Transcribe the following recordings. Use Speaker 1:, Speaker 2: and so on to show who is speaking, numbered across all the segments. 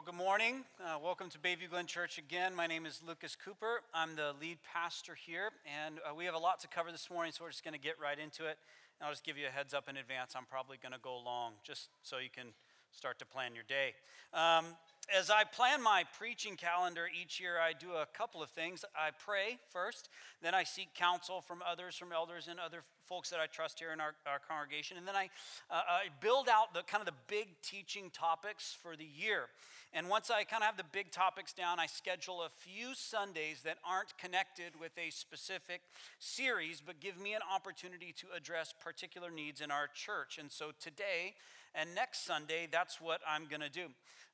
Speaker 1: Well, good morning. Uh, welcome to Bayview Glen Church again. My name is Lucas Cooper. I'm the lead pastor here, and uh, we have a lot to cover this morning, so we're just going to get right into it. And I'll just give you a heads up in advance. I'm probably going to go long, just so you can start to plan your day. Um, as I plan my preaching calendar each year, I do a couple of things. I pray first, then I seek counsel from others, from elders, and other folks that I trust here in our, our congregation. And then I, uh, I build out the kind of the big teaching topics for the year. And once I kind of have the big topics down, I schedule a few Sundays that aren't connected with a specific series, but give me an opportunity to address particular needs in our church. And so today, and next Sunday, that's what I'm going to do.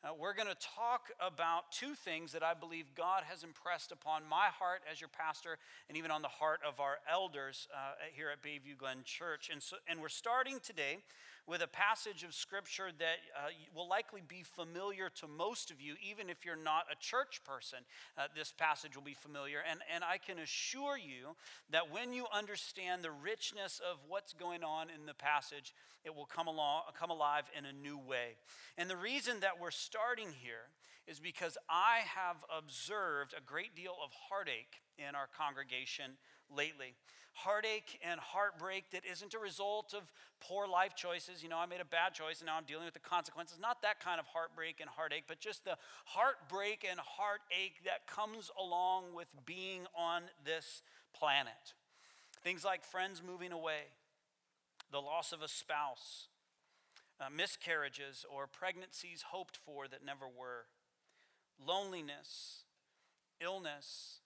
Speaker 1: Uh, we're going to talk about two things that I believe God has impressed upon my heart as your pastor and even on the heart of our elders uh, here at Bayview Glen Church. And, so, and we're starting today with a passage of scripture that uh, will likely be familiar to most of you, even if you're not a church person. Uh, this passage will be familiar. And, and I can assure you that when you understand the richness of what's going on in the passage, it will come, along, come alive in a new way. And the reason that we're starting here is because I have observed a great deal of heartache in our congregation lately heartache and heartbreak that isn't a result of poor life choices. You know, I made a bad choice and now I'm dealing with the consequences. Not that kind of heartbreak and heartache, but just the heartbreak and heartache that comes along with being on this planet. Things like friends moving away, the loss of a spouse, uh, miscarriages or pregnancies hoped for that never were, loneliness, illness,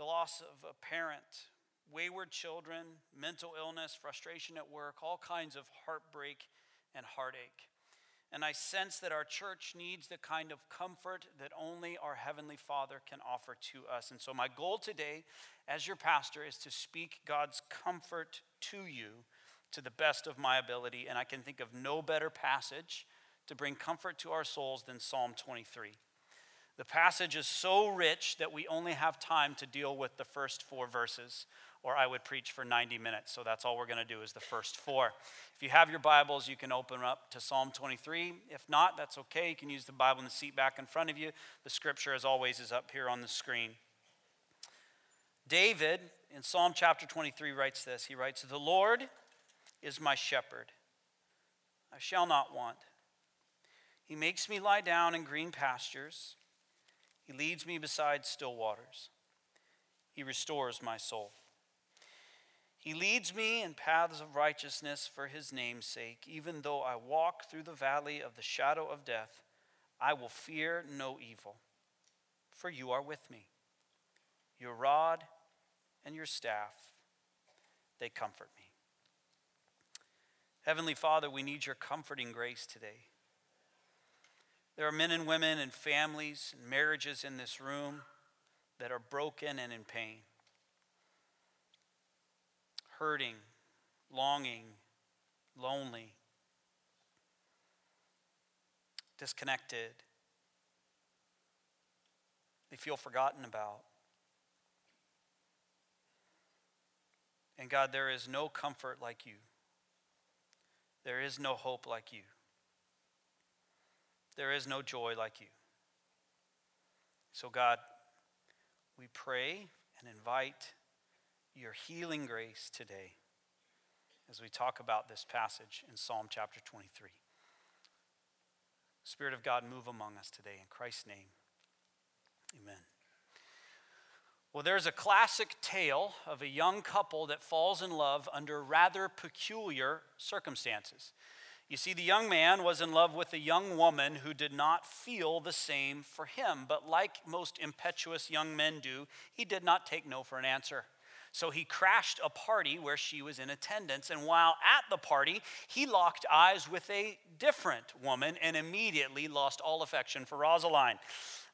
Speaker 1: the loss of a parent wayward children, mental illness, frustration at work, all kinds of heartbreak and heartache. And I sense that our church needs the kind of comfort that only our Heavenly Father can offer to us. And so, my goal today, as your pastor, is to speak God's comfort to you to the best of my ability. And I can think of no better passage to bring comfort to our souls than Psalm 23. The passage is so rich that we only have time to deal with the first four verses or I would preach for 90 minutes. So that's all we're going to do is the first four. If you have your Bibles, you can open up to Psalm 23. If not, that's okay. You can use the Bible in the seat back in front of you. The scripture, as always, is up here on the screen. David, in Psalm chapter 23, writes this He writes, The Lord is my shepherd, I shall not want. He makes me lie down in green pastures, He leads me beside still waters, He restores my soul. He leads me in paths of righteousness for his name's sake. Even though I walk through the valley of the shadow of death, I will fear no evil, for you are with me. Your rod and your staff, they comfort me. Heavenly Father, we need your comforting grace today. There are men and women and families and marriages in this room that are broken and in pain hurting, longing, lonely, disconnected. They feel forgotten about. And God, there is no comfort like you. There is no hope like you. There is no joy like you. So, God, we pray and invite your healing grace today as we talk about this passage in Psalm chapter 23. Spirit of God, move among us today. In Christ's name, amen. Well, there's a classic tale of a young couple that falls in love under rather peculiar circumstances. You see, the young man was in love with a young woman who did not feel the same for him, but like most impetuous young men do, he did not take no for an answer. So he crashed a party where she was in attendance. And while at the party, he locked eyes with a different woman and immediately lost all affection for Rosaline.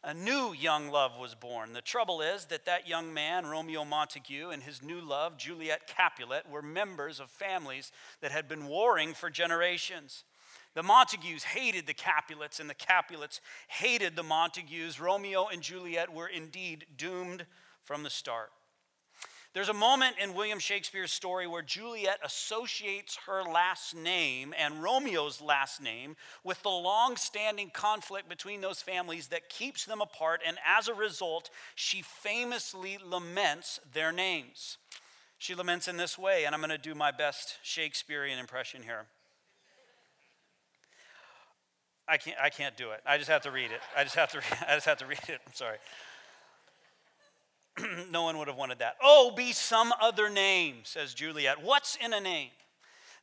Speaker 1: A new young love was born. The trouble is that that young man, Romeo Montague, and his new love, Juliet Capulet, were members of families that had been warring for generations. The Montagues hated the Capulets, and the Capulets hated the Montagues. Romeo and Juliet were indeed doomed from the start. There's a moment in William Shakespeare's story where Juliet associates her last name and Romeo's last name with the long standing conflict between those families that keeps them apart, and as a result, she famously laments their names. She laments in this way, and I'm going to do my best Shakespearean impression here. I can't, I can't do it. I just have to read it. I just have to, I just have to read it. I'm sorry. no one would have wanted that. Oh, be some other name, says Juliet. What's in a name?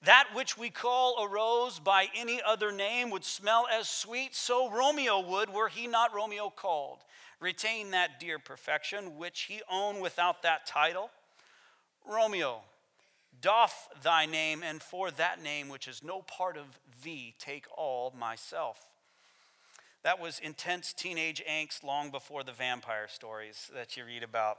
Speaker 1: That which we call a rose by any other name would smell as sweet, so Romeo would, were he not Romeo called. Retain that dear perfection which he owned without that title. Romeo, doff thy name, and for that name which is no part of thee, take all myself. That was intense teenage angst long before the vampire stories that you read about.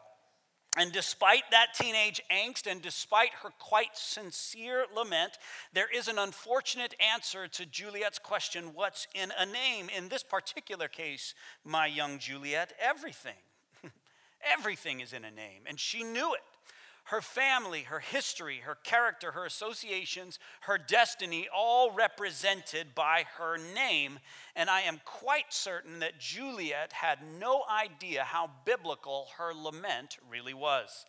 Speaker 1: And despite that teenage angst and despite her quite sincere lament, there is an unfortunate answer to Juliet's question what's in a name? In this particular case, my young Juliet, everything. everything is in a name. And she knew it her family, her history, her character, her associations, her destiny, all represented by her name. And I am quite certain that Juliet had no idea how biblical her lament really was.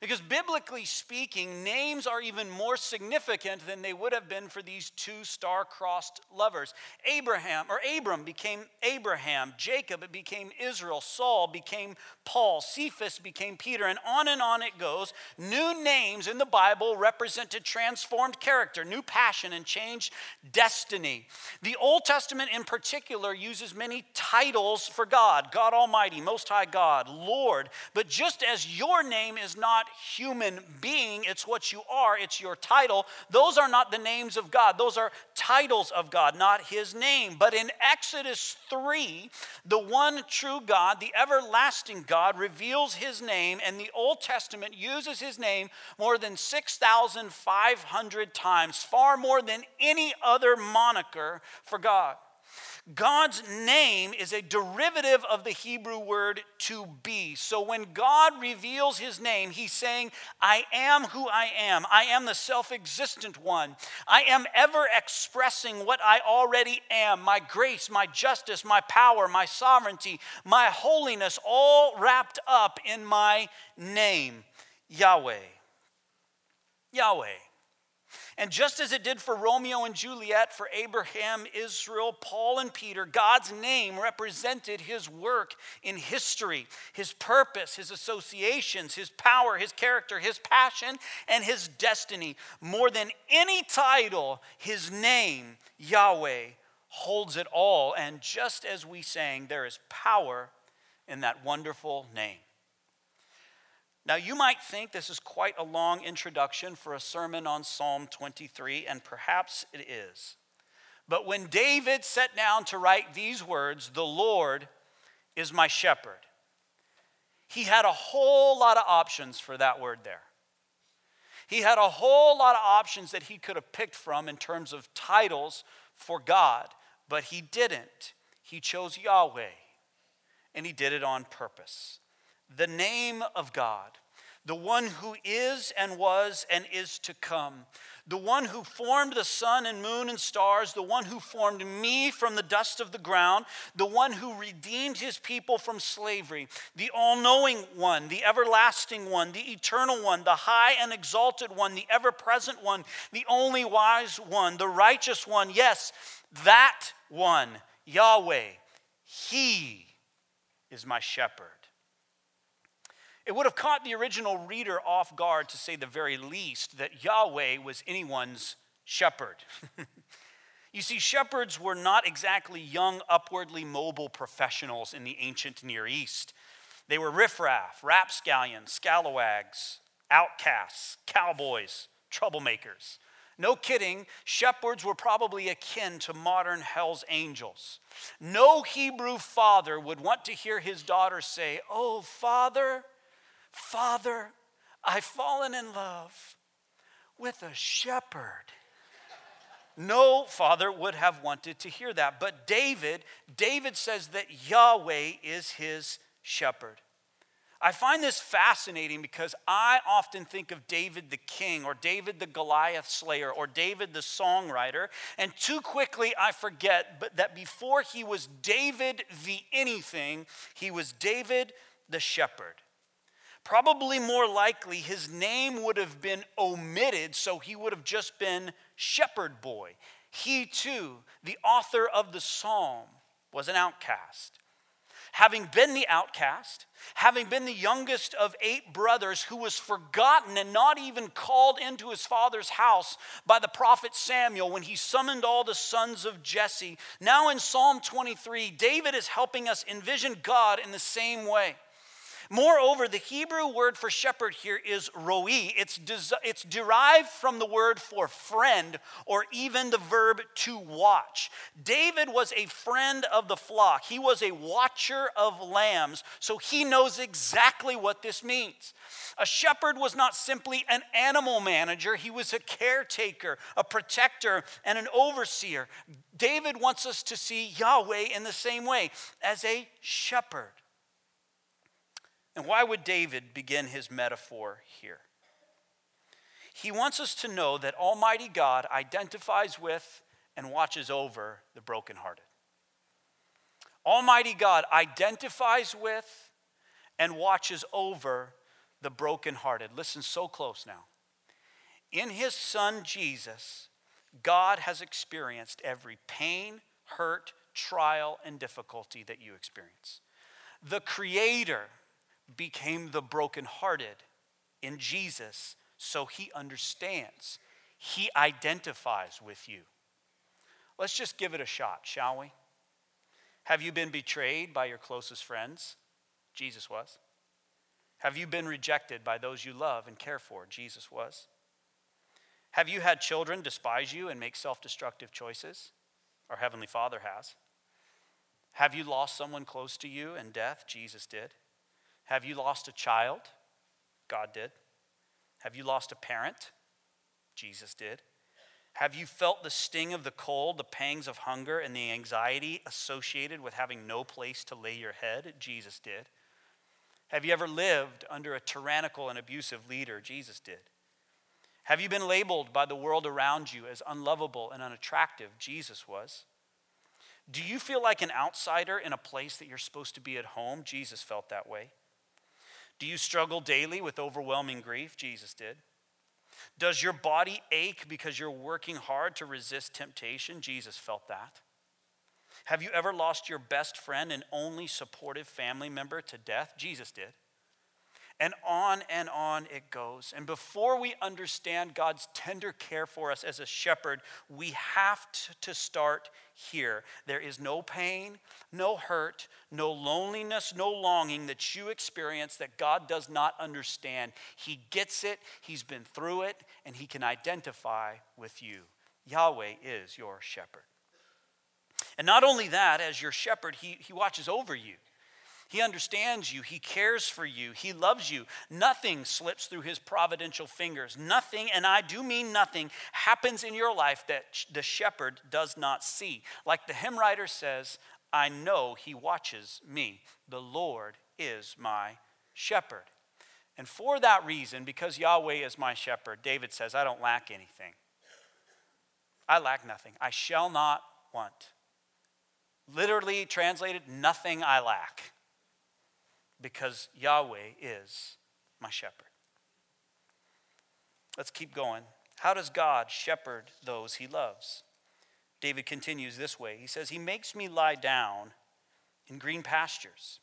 Speaker 1: Because biblically speaking, names are even more significant than they would have been for these two star crossed lovers. Abraham, or Abram, became Abraham. Jacob became Israel. Saul became Paul. Cephas became Peter. And on and on it goes. New names in the Bible represented transformed character, new passion, and changed destiny. The Old Testament in particular uses many titles for God God Almighty, Most High God, Lord. But just as your name is human being, it's what you are, it's your title. Those are not the names of God, those are titles of God, not his name. But in Exodus 3, the one true God, the everlasting God, reveals his name, and the Old Testament uses his name more than 6,500 times, far more than any other moniker for God. God's name is a derivative of the Hebrew word to be. So when God reveals his name, he's saying, I am who I am. I am the self existent one. I am ever expressing what I already am my grace, my justice, my power, my sovereignty, my holiness, all wrapped up in my name, Yahweh. Yahweh. And just as it did for Romeo and Juliet, for Abraham, Israel, Paul, and Peter, God's name represented his work in history, his purpose, his associations, his power, his character, his passion, and his destiny. More than any title, his name, Yahweh, holds it all. And just as we sang, there is power in that wonderful name. Now, you might think this is quite a long introduction for a sermon on Psalm 23, and perhaps it is. But when David sat down to write these words, the Lord is my shepherd, he had a whole lot of options for that word there. He had a whole lot of options that he could have picked from in terms of titles for God, but he didn't. He chose Yahweh, and he did it on purpose the name of God, the one who is and was and is to come, the one who formed the sun and moon and stars, the one who formed me from the dust of the ground, the one who redeemed his people from slavery, the all knowing one, the everlasting one, the eternal one, the high and exalted one, the ever present one, the only wise one, the righteous one. Yes, that one, Yahweh, he is my shepherd. It would have caught the original reader off guard to say the very least that Yahweh was anyone's shepherd. you see, shepherds were not exactly young, upwardly mobile professionals in the ancient Near East. They were riffraff, rapscallions, scalawags, outcasts, cowboys, troublemakers. No kidding, shepherds were probably akin to modern Hell's Angels. No Hebrew father would want to hear his daughter say, Oh, father, Father, I've fallen in love with a shepherd. No father would have wanted to hear that. But David, David says that Yahweh is his shepherd. I find this fascinating because I often think of David the king, or David the Goliath slayer, or David the songwriter, and too quickly I forget that before he was David the anything, he was David the shepherd. Probably more likely, his name would have been omitted, so he would have just been shepherd boy. He too, the author of the psalm, was an outcast. Having been the outcast, having been the youngest of eight brothers who was forgotten and not even called into his father's house by the prophet Samuel when he summoned all the sons of Jesse. Now in Psalm 23, David is helping us envision God in the same way. Moreover, the Hebrew word for shepherd here is roi. It's, des- it's derived from the word for friend or even the verb to watch. David was a friend of the flock, he was a watcher of lambs, so he knows exactly what this means. A shepherd was not simply an animal manager, he was a caretaker, a protector, and an overseer. David wants us to see Yahweh in the same way as a shepherd. And why would David begin his metaphor here? He wants us to know that Almighty God identifies with and watches over the brokenhearted. Almighty God identifies with and watches over the brokenhearted. Listen so close now. In his son Jesus, God has experienced every pain, hurt, trial, and difficulty that you experience. The Creator became the brokenhearted in Jesus so he understands. He identifies with you. Let's just give it a shot, shall we? Have you been betrayed by your closest friends? Jesus was. Have you been rejected by those you love and care for? Jesus was. Have you had children despise you and make self destructive choices? Our Heavenly Father has. Have you lost someone close to you in death? Jesus did. Have you lost a child? God did. Have you lost a parent? Jesus did. Have you felt the sting of the cold, the pangs of hunger, and the anxiety associated with having no place to lay your head? Jesus did. Have you ever lived under a tyrannical and abusive leader? Jesus did. Have you been labeled by the world around you as unlovable and unattractive? Jesus was. Do you feel like an outsider in a place that you're supposed to be at home? Jesus felt that way. Do you struggle daily with overwhelming grief? Jesus did. Does your body ache because you're working hard to resist temptation? Jesus felt that. Have you ever lost your best friend and only supportive family member to death? Jesus did. And on and on it goes. And before we understand God's tender care for us as a shepherd, we have to start here. There is no pain, no hurt, no loneliness, no longing that you experience that God does not understand. He gets it, He's been through it, and He can identify with you. Yahweh is your shepherd. And not only that, as your shepherd, He, he watches over you. He understands you. He cares for you. He loves you. Nothing slips through his providential fingers. Nothing, and I do mean nothing, happens in your life that the shepherd does not see. Like the hymn writer says, I know he watches me. The Lord is my shepherd. And for that reason, because Yahweh is my shepherd, David says, I don't lack anything. I lack nothing. I shall not want. Literally translated, nothing I lack because Yahweh is my shepherd. Let's keep going. How does God shepherd those he loves? David continues this way He says, He makes me lie down in green pastures.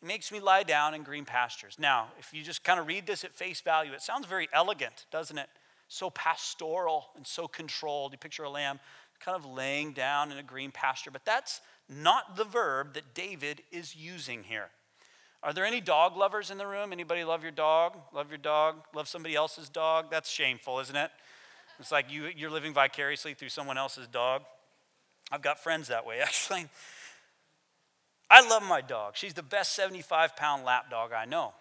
Speaker 1: He makes me lie down in green pastures. Now, if you just kind of read this at face value, it sounds very elegant, doesn't it? So pastoral and so controlled. You picture a lamb kind of laying down in a green pasture, but that's not the verb that David is using here. Are there any dog lovers in the room? Anybody love your dog? Love your dog? Love somebody else's dog? That's shameful, isn't it? It's like you, you're living vicariously through someone else's dog. I've got friends that way, actually. I love my dog. She's the best 75 pound lap dog I know.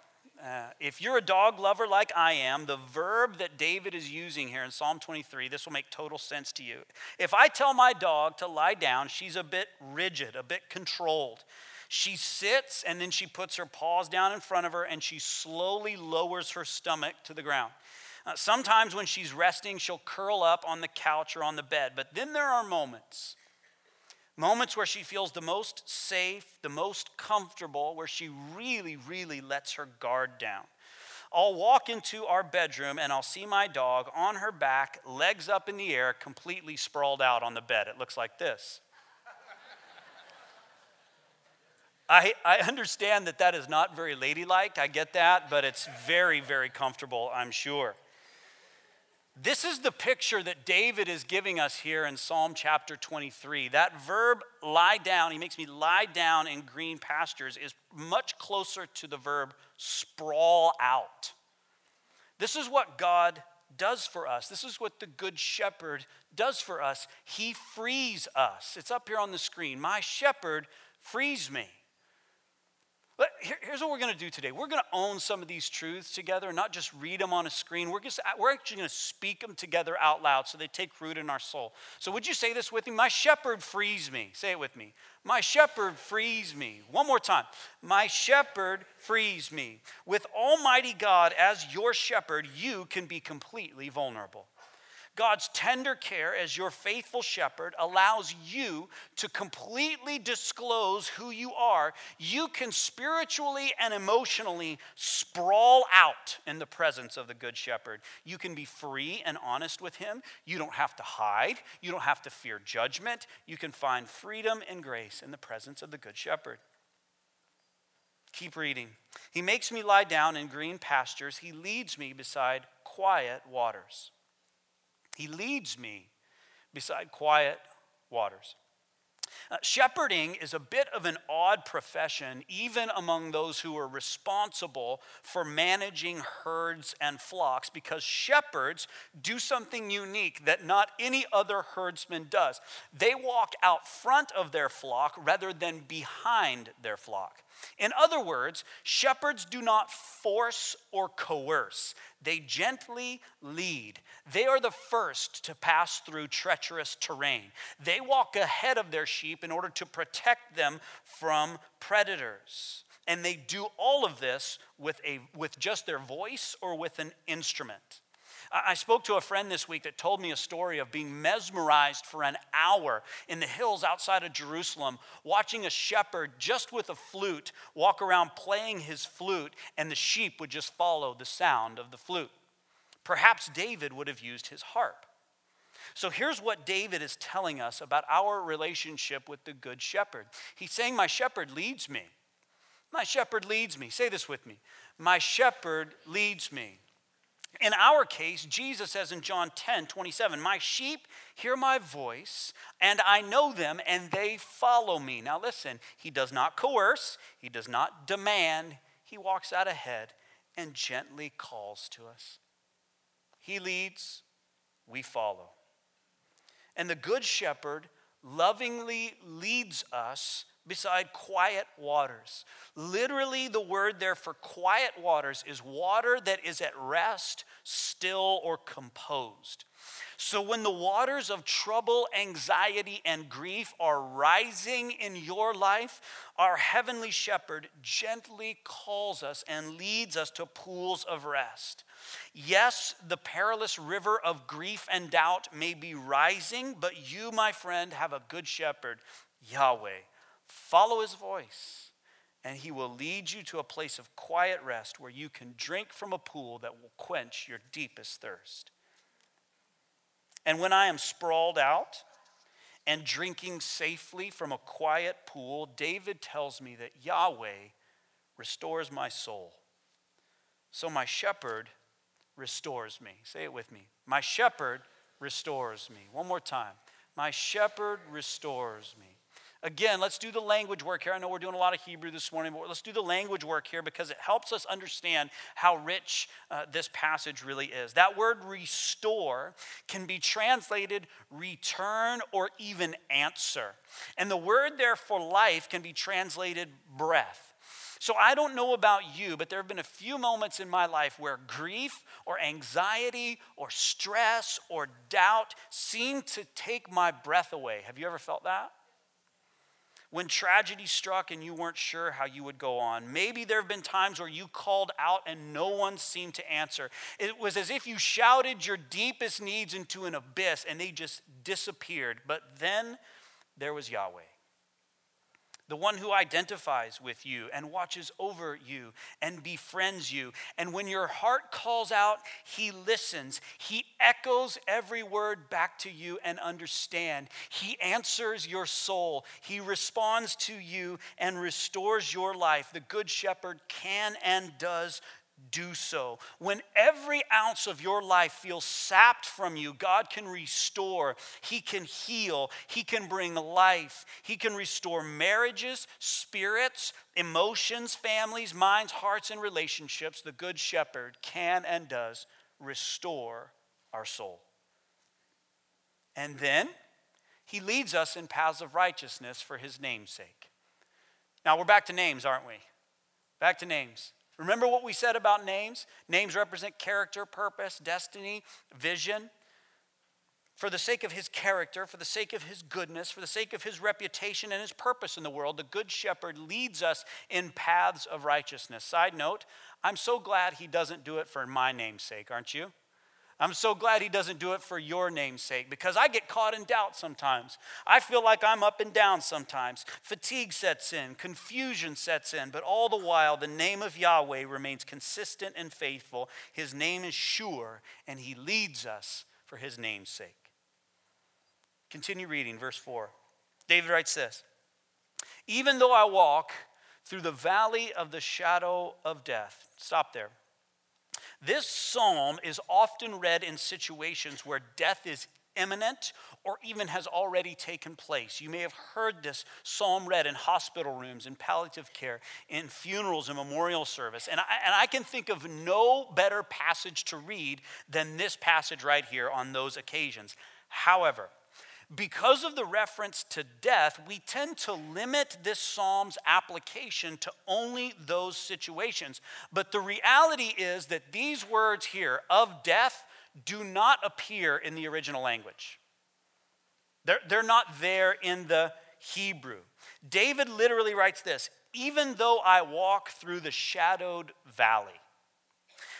Speaker 1: Uh, if you're a dog lover like I am, the verb that David is using here in Psalm 23, this will make total sense to you. If I tell my dog to lie down, she's a bit rigid, a bit controlled. She sits and then she puts her paws down in front of her and she slowly lowers her stomach to the ground. Uh, sometimes when she's resting, she'll curl up on the couch or on the bed. But then there are moments, moments where she feels the most safe, the most comfortable, where she really, really lets her guard down. I'll walk into our bedroom and I'll see my dog on her back, legs up in the air, completely sprawled out on the bed. It looks like this. I, I understand that that is not very ladylike. I get that, but it's very, very comfortable, I'm sure. This is the picture that David is giving us here in Psalm chapter 23. That verb lie down, he makes me lie down in green pastures, is much closer to the verb sprawl out. This is what God does for us. This is what the Good Shepherd does for us. He frees us. It's up here on the screen. My shepherd frees me. But here's what we're going to do today. We're going to own some of these truths together, not just read them on a screen. We're, just, we're actually going to speak them together out loud so they take root in our soul. So, would you say this with me? My shepherd frees me. Say it with me. My shepherd frees me. One more time. My shepherd frees me. With Almighty God as your shepherd, you can be completely vulnerable. God's tender care as your faithful shepherd allows you to completely disclose who you are. You can spiritually and emotionally sprawl out in the presence of the good shepherd. You can be free and honest with him. You don't have to hide. You don't have to fear judgment. You can find freedom and grace in the presence of the good shepherd. Keep reading. He makes me lie down in green pastures. He leads me beside quiet waters. He leads me beside quiet waters. Uh, shepherding is a bit of an odd profession, even among those who are responsible for managing herds and flocks, because shepherds do something unique that not any other herdsman does. They walk out front of their flock rather than behind their flock. In other words, shepherds do not force or coerce, they gently lead. They are the first to pass through treacherous terrain. They walk ahead of their sheep in order to protect them from predators. And they do all of this with, a, with just their voice or with an instrument. I spoke to a friend this week that told me a story of being mesmerized for an hour in the hills outside of Jerusalem, watching a shepherd just with a flute walk around playing his flute, and the sheep would just follow the sound of the flute. Perhaps David would have used his harp. So here's what David is telling us about our relationship with the Good Shepherd. He's saying, My shepherd leads me. My shepherd leads me. Say this with me. My shepherd leads me. In our case, Jesus says in John 10 27, My sheep hear my voice, and I know them, and they follow me. Now, listen, he does not coerce, he does not demand, he walks out ahead and gently calls to us. He leads, we follow. And the Good Shepherd lovingly leads us beside quiet waters. Literally, the word there for quiet waters is water that is at rest, still, or composed. So, when the waters of trouble, anxiety, and grief are rising in your life, our heavenly shepherd gently calls us and leads us to pools of rest. Yes, the perilous river of grief and doubt may be rising, but you, my friend, have a good shepherd, Yahweh Follow his voice, and he will lead you to a place of quiet rest where you can drink from a pool that will quench your deepest thirst. And when I am sprawled out and drinking safely from a quiet pool, David tells me that Yahweh restores my soul. So my shepherd restores me. Say it with me. My shepherd restores me. One more time. My shepherd restores me. Again, let's do the language work here. I know we're doing a lot of Hebrew this morning, but let's do the language work here because it helps us understand how rich uh, this passage really is. That word restore can be translated return or even answer. And the word there for life can be translated breath. So I don't know about you, but there have been a few moments in my life where grief or anxiety or stress or doubt seemed to take my breath away. Have you ever felt that? When tragedy struck and you weren't sure how you would go on. Maybe there have been times where you called out and no one seemed to answer. It was as if you shouted your deepest needs into an abyss and they just disappeared. But then there was Yahweh the one who identifies with you and watches over you and befriends you. And when your heart calls out, he listens. He echoes every word back to you and understand. He answers your soul. He responds to you and restores your life. The good shepherd can and does do so. When every ounce of your life feels sapped from you, God can restore, He can heal, He can bring life, He can restore marriages, spirits, emotions, families, minds, hearts, and relationships. The Good Shepherd can and does restore our soul. And then He leads us in paths of righteousness for His name's sake. Now we're back to names, aren't we? Back to names. Remember what we said about names? Names represent character, purpose, destiny, vision. For the sake of his character, for the sake of his goodness, for the sake of his reputation and his purpose in the world, the Good Shepherd leads us in paths of righteousness. Side note, I'm so glad he doesn't do it for my name's sake, aren't you? I'm so glad he doesn't do it for your name's sake because I get caught in doubt sometimes. I feel like I'm up and down sometimes. Fatigue sets in, confusion sets in, but all the while, the name of Yahweh remains consistent and faithful. His name is sure, and he leads us for his name's sake. Continue reading, verse 4. David writes this Even though I walk through the valley of the shadow of death, stop there. This psalm is often read in situations where death is imminent or even has already taken place. You may have heard this psalm read in hospital rooms, in palliative care, in funerals and memorial service. And I, and I can think of no better passage to read than this passage right here on those occasions. However, because of the reference to death, we tend to limit this psalm's application to only those situations. But the reality is that these words here of death do not appear in the original language. They're, they're not there in the Hebrew. David literally writes this even though I walk through the shadowed valley.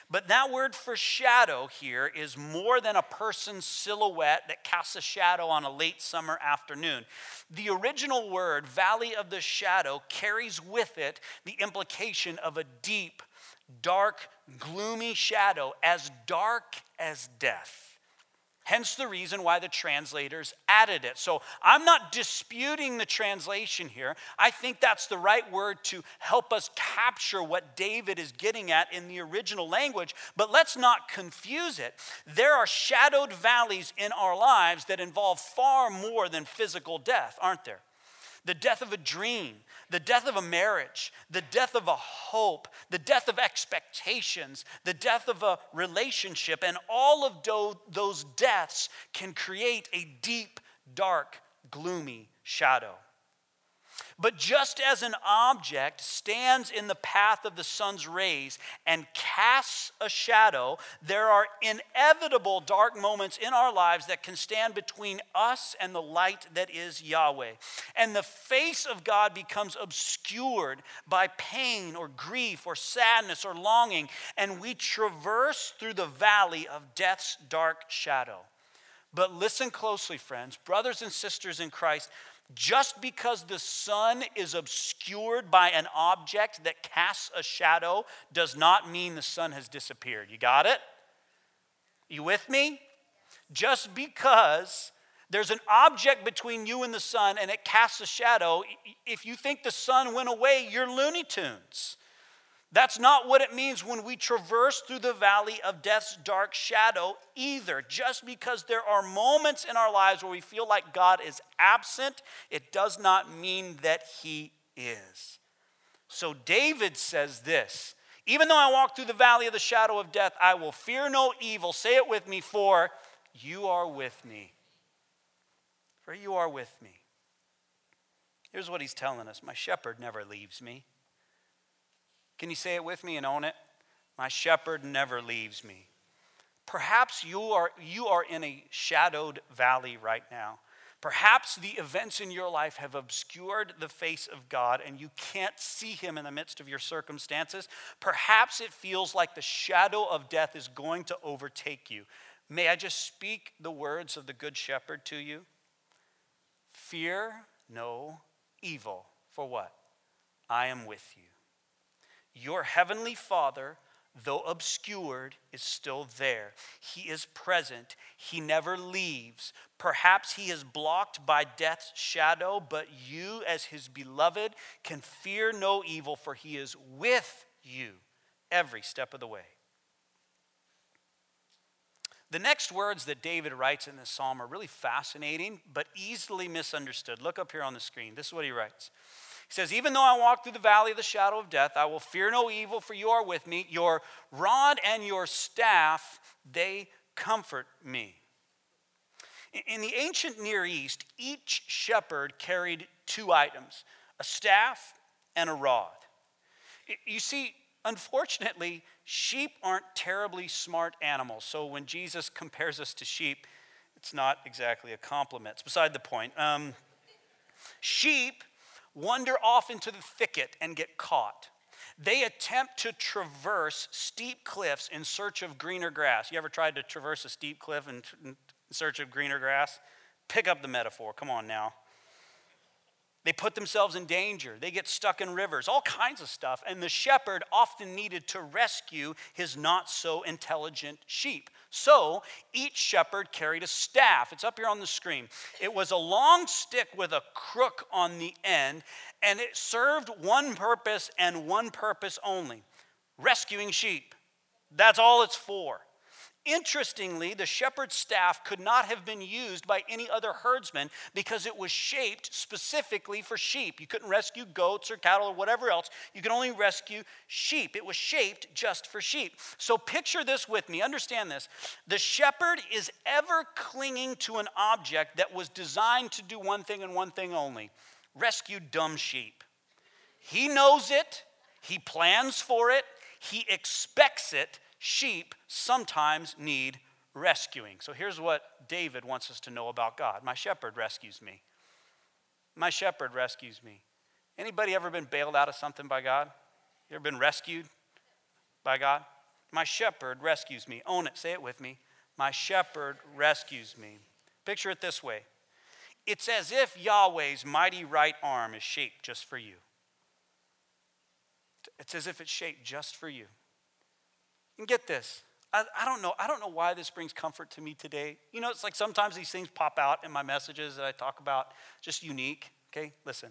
Speaker 1: But that word for shadow here is more than a person's silhouette that casts a shadow on a late summer afternoon. The original word, valley of the shadow, carries with it the implication of a deep, dark, gloomy shadow, as dark as death. Hence the reason why the translators added it. So I'm not disputing the translation here. I think that's the right word to help us capture what David is getting at in the original language. But let's not confuse it. There are shadowed valleys in our lives that involve far more than physical death, aren't there? The death of a dream, the death of a marriage, the death of a hope, the death of expectations, the death of a relationship, and all of those deaths can create a deep, dark, gloomy shadow. But just as an object stands in the path of the sun's rays and casts a shadow, there are inevitable dark moments in our lives that can stand between us and the light that is Yahweh. And the face of God becomes obscured by pain or grief or sadness or longing, and we traverse through the valley of death's dark shadow. But listen closely, friends, brothers and sisters in Christ. Just because the sun is obscured by an object that casts a shadow does not mean the sun has disappeared. You got it? You with me? Just because there's an object between you and the sun and it casts a shadow, if you think the sun went away, you're Looney Tunes. That's not what it means when we traverse through the valley of death's dark shadow either. Just because there are moments in our lives where we feel like God is absent, it does not mean that He is. So David says this Even though I walk through the valley of the shadow of death, I will fear no evil. Say it with me, for you are with me. For you are with me. Here's what he's telling us My shepherd never leaves me. Can you say it with me and own it? My shepherd never leaves me. Perhaps you are, you are in a shadowed valley right now. Perhaps the events in your life have obscured the face of God and you can't see Him in the midst of your circumstances. Perhaps it feels like the shadow of death is going to overtake you. May I just speak the words of the Good Shepherd to you? Fear no evil. For what? I am with you. Your heavenly Father though obscured, is still there. He is present. He never leaves. Perhaps he is blocked by death's shadow, but you, as his beloved, can fear no evil, for he is with you every step of the way. The next words that David writes in this psalm are really fascinating, but easily misunderstood. Look up here on the screen. This is what he writes. He says, Even though I walk through the valley of the shadow of death, I will fear no evil, for you are with me. Your rod and your staff, they comfort me. In the ancient Near East, each shepherd carried two items a staff and a rod. You see, unfortunately, sheep aren't terribly smart animals. So when Jesus compares us to sheep, it's not exactly a compliment. It's beside the point. Um, sheep wander off into the thicket and get caught. They attempt to traverse steep cliffs in search of greener grass. You ever tried to traverse a steep cliff in, search of greener grass? Pick up the metaphor. Come on now. They put themselves in danger. They get stuck in rivers, all kinds of stuff. And the shepherd often needed to rescue his not so intelligent sheep. So each shepherd carried a staff. It's up here on the screen. It was a long stick with a crook on the end, and it served one purpose and one purpose only rescuing sheep. That's all it's for. Interestingly, the shepherd's staff could not have been used by any other herdsman because it was shaped specifically for sheep. You couldn't rescue goats or cattle or whatever else. You could only rescue sheep. It was shaped just for sheep. So picture this with me. Understand this. The shepherd is ever clinging to an object that was designed to do one thing and one thing only rescue dumb sheep. He knows it, he plans for it, he expects it sheep sometimes need rescuing. So here's what David wants us to know about God. My shepherd rescues me. My shepherd rescues me. Anybody ever been bailed out of something by God? You ever been rescued by God? My shepherd rescues me. Own it, say it with me. My shepherd rescues me. Picture it this way it's as if Yahweh's mighty right arm is shaped just for you. It's as if it's shaped just for you. And get this. I, I, don't know. I don't know why this brings comfort to me today. You know, it's like sometimes these things pop out in my messages that I talk about, just unique. Okay, listen.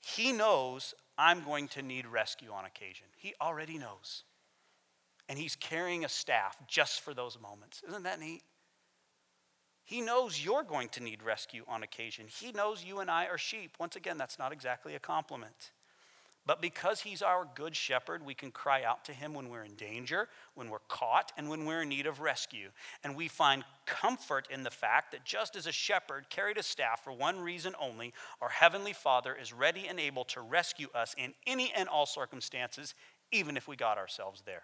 Speaker 1: He knows I'm going to need rescue on occasion. He already knows. And he's carrying a staff just for those moments. Isn't that neat? He knows you're going to need rescue on occasion. He knows you and I are sheep. Once again, that's not exactly a compliment. But because he's our good shepherd, we can cry out to him when we're in danger, when we're caught, and when we're in need of rescue. And we find comfort in the fact that just as a shepherd carried a staff for one reason only, our heavenly Father is ready and able to rescue us in any and all circumstances, even if we got ourselves there.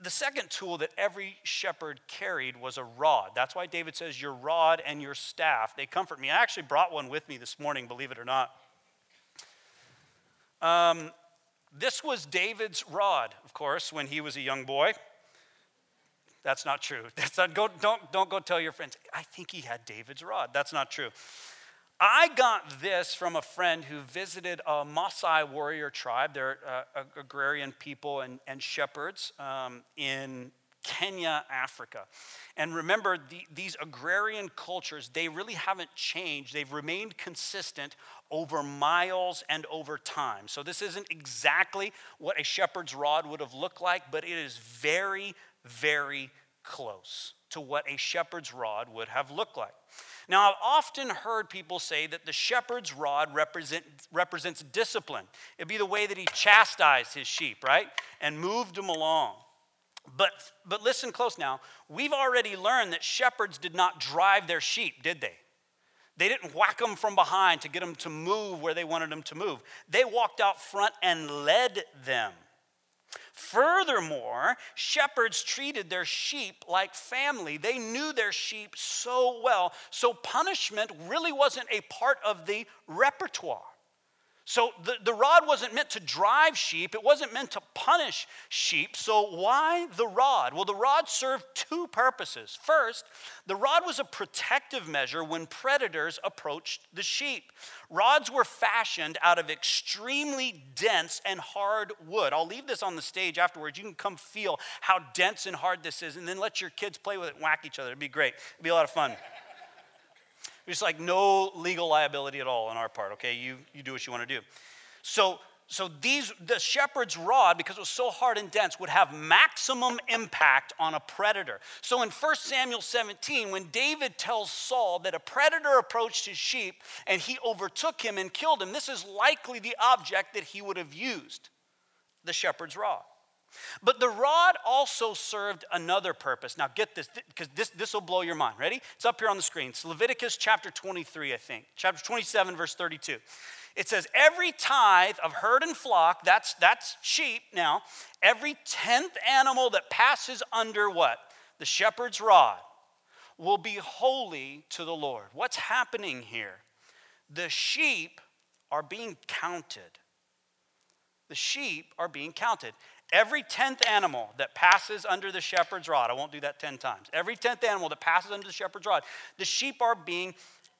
Speaker 1: The second tool that every shepherd carried was a rod. That's why David says, Your rod and your staff, they comfort me. I actually brought one with me this morning, believe it or not. Um, this was David's rod, of course, when he was a young boy. That's not true. That's not, go, don't, don't go tell your friends, I think he had David's rod. That's not true. I got this from a friend who visited a Maasai warrior tribe. They're uh, agrarian people and, and shepherds um, in Kenya, Africa. And remember, the, these agrarian cultures, they really haven't changed. They've remained consistent over miles and over time. So this isn't exactly what a shepherd's rod would have looked like, but it is very, very close to what a shepherd's rod would have looked like. Now, I've often heard people say that the shepherd's rod represent, represents discipline. It'd be the way that he chastised his sheep, right? And moved them along. But, but listen close now. We've already learned that shepherds did not drive their sheep, did they? They didn't whack them from behind to get them to move where they wanted them to move. They walked out front and led them. Furthermore, shepherds treated their sheep like family. They knew their sheep so well. So punishment really wasn't a part of the repertoire. So the, the rod wasn't meant to drive sheep, it wasn't meant to punish sheep. So why the rod? Well, the rod served two purposes. First, the rod was a protective measure when predators approached the sheep. Rods were fashioned out of extremely dense and hard wood. I'll leave this on the stage afterwards. You can come feel how dense and hard this is, and then let your kids play with it and whack each other. It'd be great, it'd be a lot of fun. There's like no legal liability at all on our part, okay? You, you do what you want to do. So, so these the shepherd's rod because it was so hard and dense would have maximum impact on a predator so in 1 samuel 17 when david tells saul that a predator approached his sheep and he overtook him and killed him this is likely the object that he would have used the shepherd's rod but the rod also served another purpose. Now, get this, because this, this will blow your mind. Ready? It's up here on the screen. It's Leviticus chapter 23, I think. Chapter 27, verse 32. It says, Every tithe of herd and flock, that's, that's sheep now, every tenth animal that passes under what? The shepherd's rod will be holy to the Lord. What's happening here? The sheep are being counted. The sheep are being counted. Every tenth animal that passes under the shepherd's rod, I won't do that 10 times. Every tenth animal that passes under the shepherd's rod, the sheep are being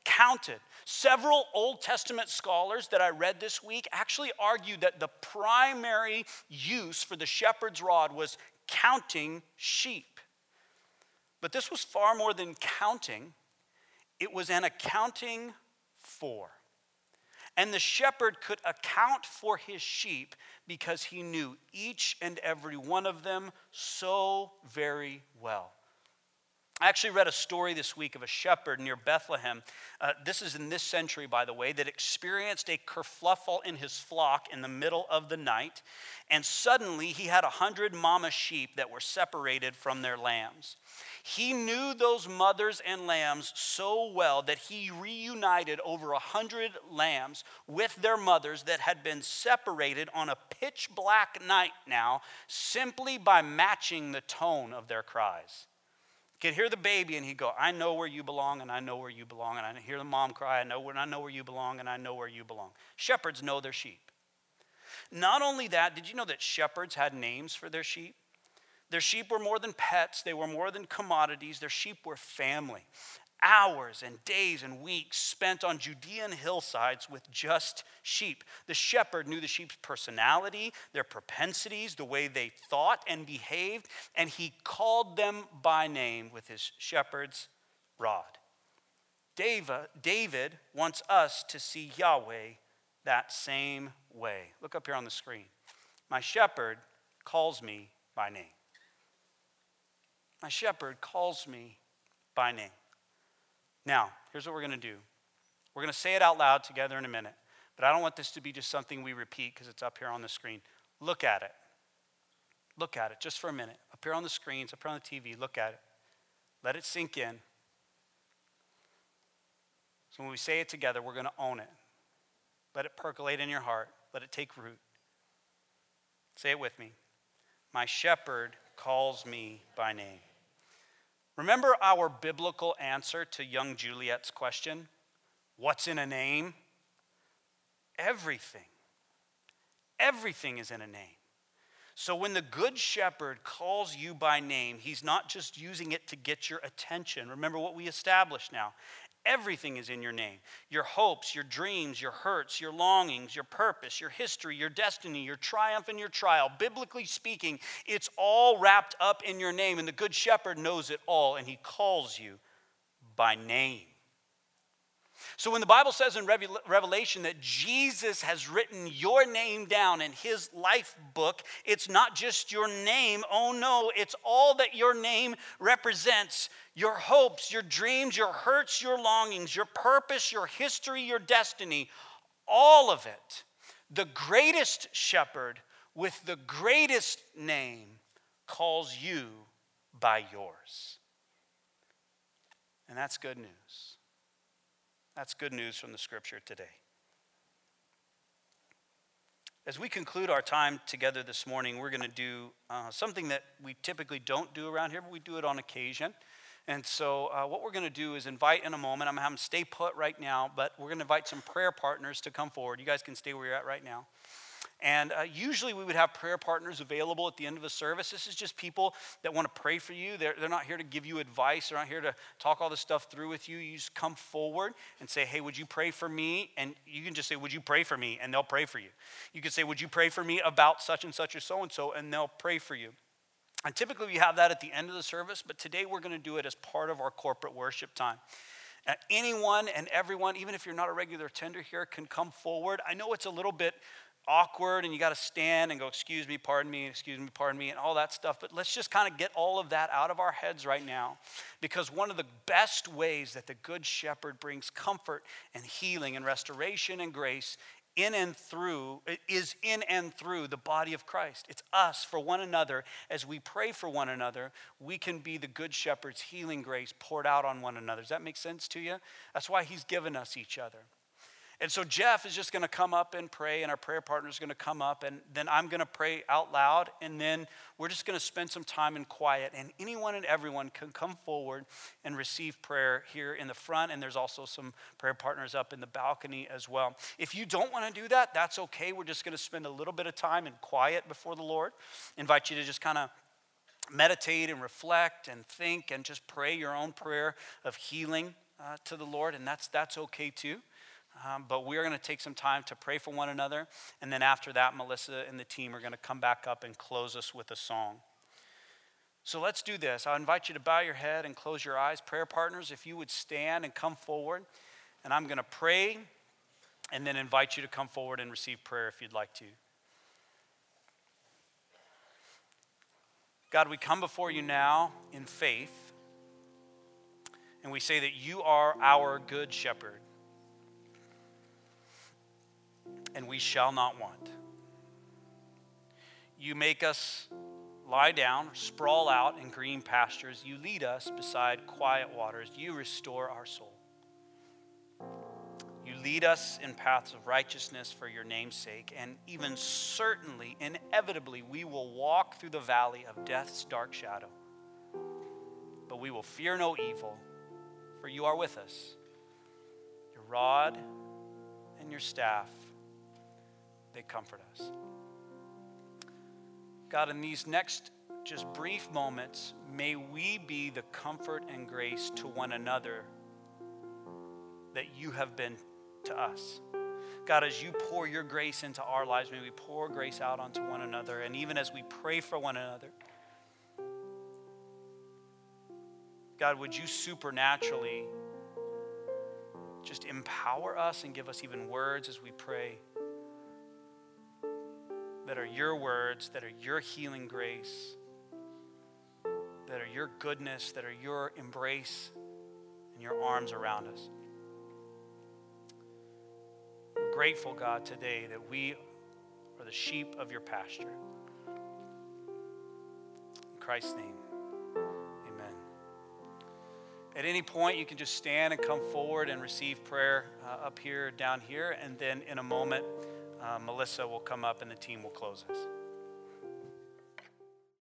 Speaker 1: counted. Several Old Testament scholars that I read this week actually argued that the primary use for the shepherd's rod was counting sheep. But this was far more than counting, it was an accounting for. And the shepherd could account for his sheep because he knew each and every one of them so very well. I actually read a story this week of a shepherd near Bethlehem. Uh, this is in this century, by the way, that experienced a kerfluffle in his flock in the middle of the night. And suddenly he had a hundred mama sheep that were separated from their lambs. He knew those mothers and lambs so well that he reunited over a hundred lambs with their mothers that had been separated on a pitch black night now simply by matching the tone of their cries. Could hear the baby and he'd go, I know where you belong and I know where you belong. And I hear the mom cry, I know where I know where you belong and I know where you belong. Shepherds know their sheep. Not only that, did you know that shepherds had names for their sheep? Their sheep were more than pets, they were more than commodities, their sheep were family hours and days and weeks spent on Judean hillsides with just sheep. The shepherd knew the sheep's personality, their propensities, the way they thought and behaved, and he called them by name with his shepherd's rod. David, wants us to see Yahweh that same way. Look up here on the screen. My shepherd calls me by name. My shepherd calls me by name. Now, here's what we're going to do we're going to say it out loud together in a minute, but I don't want this to be just something we repeat because it's up here on the screen. Look at it. Look at it just for a minute. Up here on the screens, up here on the TV, look at it. Let it sink in. So when we say it together, we're going to own it. Let it percolate in your heart, let it take root. Say it with me. My shepherd calls me by name. Remember our biblical answer to young Juliet's question? What's in a name? Everything. Everything is in a name. So when the good shepherd calls you by name, he's not just using it to get your attention. Remember what we established now. Everything is in your name your hopes, your dreams, your hurts, your longings, your purpose, your history, your destiny, your triumph, and your trial. Biblically speaking, it's all wrapped up in your name, and the Good Shepherd knows it all, and he calls you by name. So when the Bible says in Revelation that Jesus has written your name down in his life book, it's not just your name. Oh no, it's all that your name represents your hopes, your dreams, your hurts, your longings, your purpose, your history, your destiny, all of it. The greatest shepherd with the greatest name calls you by yours. And that's good news. That's good news from the scripture today. As we conclude our time together this morning, we're going to do uh, something that we typically don't do around here, but we do it on occasion. And so, uh, what we're going to do is invite in a moment. I'm going to have them stay put right now, but we're going to invite some prayer partners to come forward. You guys can stay where you're at right now. And uh, usually we would have prayer partners available at the end of the service. This is just people that want to pray for you. They're, they're not here to give you advice, they're not here to talk all this stuff through with you. You just come forward and say, Hey, would you pray for me? And you can just say, Would you pray for me? And they'll pray for you. You can say, Would you pray for me about such and such or so and so? And they'll pray for you. And typically we have that at the end of the service, but today we're going to do it as part of our corporate worship time. Uh, anyone and everyone, even if you're not a regular attender here, can come forward. I know it's a little bit awkward and you got to stand and go, excuse me, pardon me, excuse me, pardon me, and all that stuff. But let's just kind of get all of that out of our heads right now. Because one of the best ways that the Good Shepherd brings comfort and healing and restoration and grace in and through is in and through the body of Christ. It's us for one another. As we pray for one another, we can be the good shepherd's healing grace poured out on one another. Does that make sense to you? That's why he's given us each other. And so Jeff is just going to come up and pray, and our prayer partner is going to come up, and then I'm going to pray out loud, and then we're just going to spend some time in quiet. And anyone and everyone can come forward and receive prayer here in the front, and there's also some prayer partners up in the balcony as well. If you don't want to do that, that's okay. We're just going to spend a little bit of time in quiet before the Lord. invite you to just kind of meditate and reflect and think and just pray your own prayer of healing uh, to the Lord, and that's, that's okay too. Um, but we are going to take some time to pray for one another. And then after that, Melissa and the team are going to come back up and close us with a song. So let's do this. I invite you to bow your head and close your eyes. Prayer partners, if you would stand and come forward. And I'm going to pray and then invite you to come forward and receive prayer if you'd like to. God, we come before you now in faith, and we say that you are our good shepherd. And we shall not want. You make us lie down, sprawl out in green pastures. You lead us beside quiet waters. You restore our soul. You lead us in paths of righteousness for your name's sake, and even certainly, inevitably, we will walk through the valley of death's dark shadow. But we will fear no evil, for you are with us. Your rod and your staff they comfort us. God, in these next just brief moments, may we be the comfort and grace to one another that you have been to us. God, as you pour your grace into our lives, may we pour grace out onto one another. And even as we pray for one another, God, would you supernaturally just empower us and give us even words as we pray? That are your words, that are your healing grace, that are your goodness, that are your embrace and your arms around us. We're grateful, God, today that we are the sheep of your pasture. In Christ's name, amen. At any point, you can just stand and come forward and receive prayer uh, up here, down here, and then in a moment, uh, Melissa will come up and the team will close us.